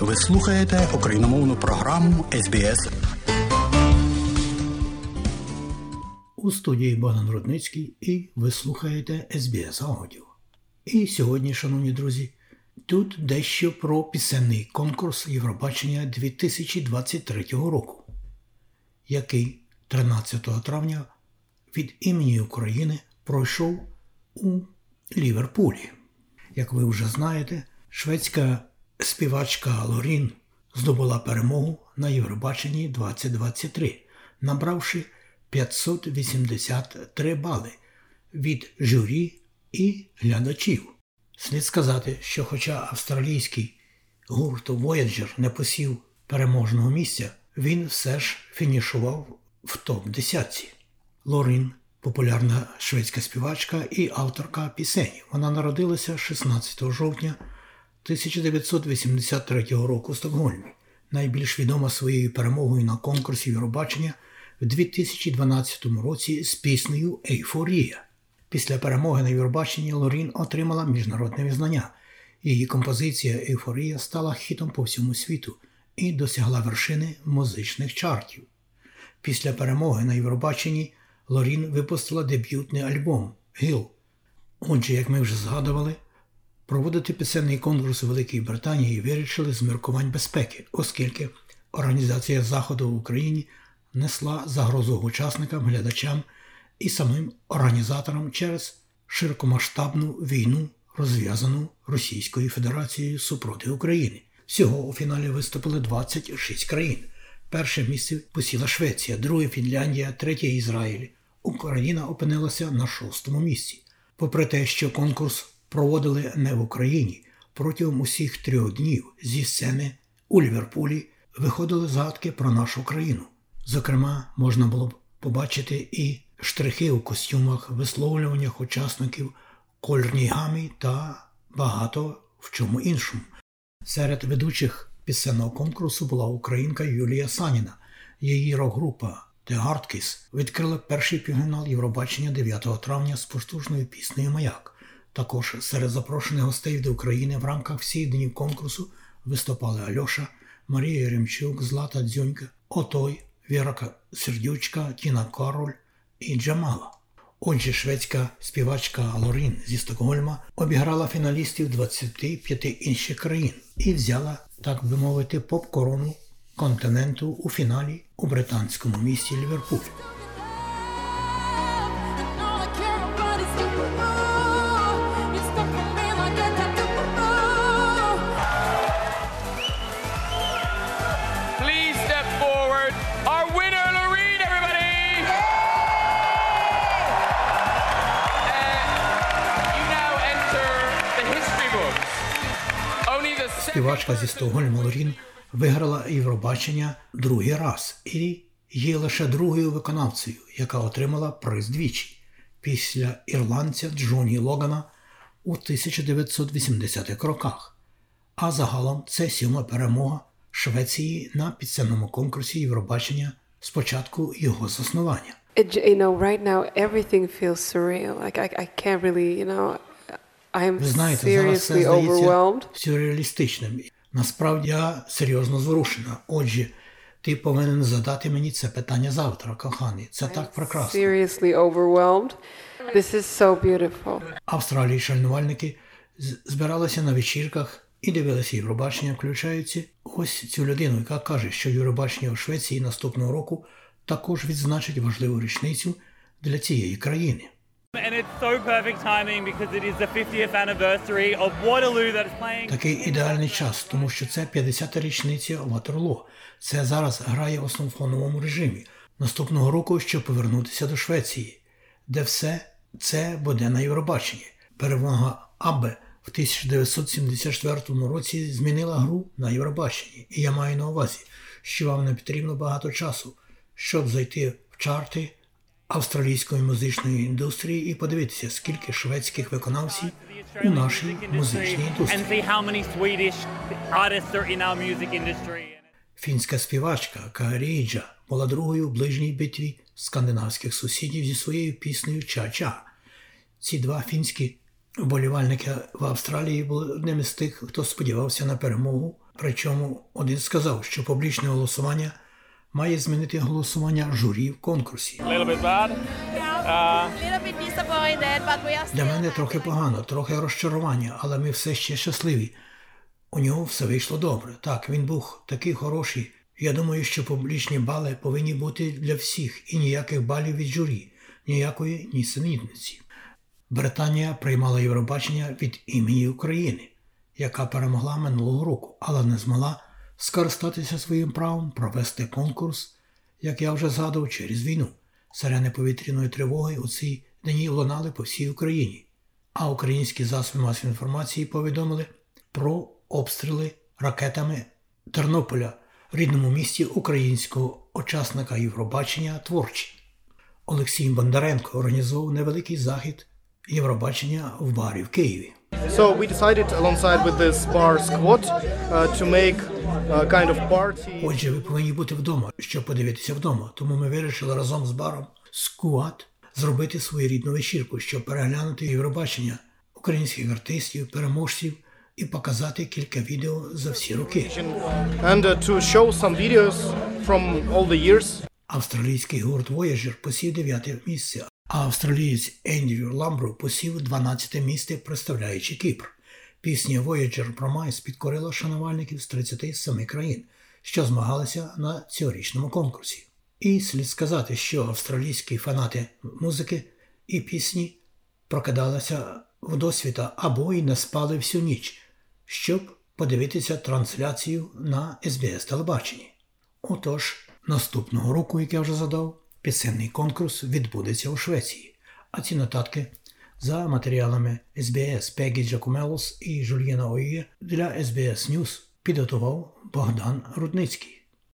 Ви слухаєте україномовну програму СБС. У студії Богдан Рудницький і ви слухаєте СБС Аудіо. І сьогодні, шановні друзі, тут дещо про пісенний конкурс Євробачення 2023 року, який 13 травня від імені України пройшов у Ліверпулі. Як ви вже знаєте, шведська співачка Лорін здобула перемогу на Євробаченні 2023, набравши 583 бали від журі і глядачів. Слід сказати, що хоча австралійський гурт Voyager не посів переможного місця, він все ж фінішував в топ-10. Лорін популярна шведська співачка і авторка пісень. Вона народилася 16 жовтня 1983 року в Стокгольмі. Найбільш відома своєю перемогою на конкурсі Євробачення в 2012 році з піснею Ейфорія. Після перемоги на Євробаченні Лорін отримала міжнародне визнання. Її композиція Ейфорія стала хітом по всьому світу і досягла вершини музичних чартів. Після перемоги на Євробаченні Лорін випустила дебютний альбом Гіл. Отже, як ми вже згадували, проводити пісенний конкурс у Великій Британії вирішили з міркувань безпеки, оскільки організація Заходу в Україні несла загрозу учасникам, глядачам і самим організаторам через широкомасштабну війну, розв'язану Російською Федерацією супроти України. Всього у фіналі виступили 26 країн. Перше місце посіла Швеція, друге Фінляндія, третє Ізраїль. Україна опинилася на шостому місці. Попри те, що конкурс проводили не в Україні, протягом усіх трьох днів зі сцени у Ліверпулі виходили згадки про нашу країну. Зокрема, можна було б побачити і штрихи у костюмах, висловлюваннях учасників, кольорній гамі та багато в чому іншому. Серед ведучих пісенного конкурсу була українка Юлія Саніна. Її рок-група The Hardkiss відкрила перший півфінал Євробачення 9 травня з потужною піснею Маяк. Також серед запрошених гостей до України в рамках всіх днів конкурсу виступали Альоша, Марія Ремчук, Злата Дзюнька, Отой, Віра Сердючка, Тіна Король і Джамала. Отже, шведська співачка Лорін зі Стокгольма обіграла фіналістів 25 інших країн і взяла, так би мовити, поп-корону континенту у фіналі у британському місті Ліверпуль. Співачка зі Стокгольма Лорін виграла Євробачення другий раз і є лише другою виконавцею, яка отримала приз двічі після ірландця Джоні Логана у 1980-х роках. А загалом це сьома перемога Швеції на підсенному конкурсі Євробачення з початку його заснування. You know, right now everything feels surreal. Like I, I can't really, you know, Ви знаєте, зараз все здається сюрреалістичним. Насправді я серйозно зворушена. Отже, ти повинен задати мені це питання завтра, коханий. Це так прекрасно. Seriously overwhelmed. This is so beautiful. Австралії шальнувальники збиралися на вечірках і дивилися Євробачення, включаючи ось цю людину, яка каже, що Євробачення у Швеції наступного року також відзначить важливу річницю для цієї країни. And it's so perfect timing because it is the 50th anniversary of Waterloo that is playing. Такий ідеальний час, тому що це 50-та річниця Ватерло. Це зараз грає в основному режимі. Наступного року, щоб повернутися до Швеції, де все це буде на Євробаченні. Перемога Абе в 1974 році змінила гру на Євробаченні. І я маю на увазі, що вам не потрібно багато часу, щоб зайти в чарти австралійської музичної індустрії і подивитися, скільки шведських виконавців у нашій музичній індустрії. Фінська співачка Кааріджа була другою у ближній битві скандинавських сусідів зі своєю піснею Ча-Ча. Ці два фінські вболівальники в Австралії були одним із тих, хто сподівався на перемогу Причому один сказав, що публічне голосування має змінити голосування журі в конкурсі. Are Для мене трохи погано, трохи розчарування, але ми все ще щасливі. У нього все вийшло добре. Так, він був такий хороший. Я думаю, що публічні бали повинні бути для всіх і ніяких балів від журі, ніякої нісенітниці. Британія приймала Євробачення від імені України, яка перемогла минулого року, але не змогла скористатися своїм правом провести конкурс, як я вже згадував, через війну. Сирени повітряної тривоги у цій дні лунали по всій Україні, а українські засоби масової інформації повідомили про обстріли ракетами Тернополя, рідному місті українського учасника Євробачення творчі. Олексій Бондаренко організовував невеликий захід Євробачення в барі в Києві. So we decided alongside with this bar squad uh, to make a kind of party. Отже, ви повинні бути вдома, щоб подивитися вдома. Тому ми вирішили разом з баром Скуат зробити своєрідну вечірку, щоб переглянути Євробачення українських артистів, переможців і показати кілька відео за всі роки. and uh, to show some videos from all the years. Австралійський гурт Voyager посів 9 місце, а австралієць Ендрю Ламбро посів 12 місце, представляючи Кіпр. Пісня Voyager Promise підкорила шанувальників з 37 країн, що змагалися на цьогорічному конкурсі. І слід сказати, що австралійські фанати музики і пісні прокидалися вдосвіта або й не спали всю ніч, щоб подивитися трансляцію на SBS телебаченні. Отож, наступного року, як я вже згадав, пісенний конкурс відбудеться у Швеції, а ці нотатки за матеріалами SBS Пегі Джакумелос і Жульєна Оїє для SBS News підготував Богдан Рудницький.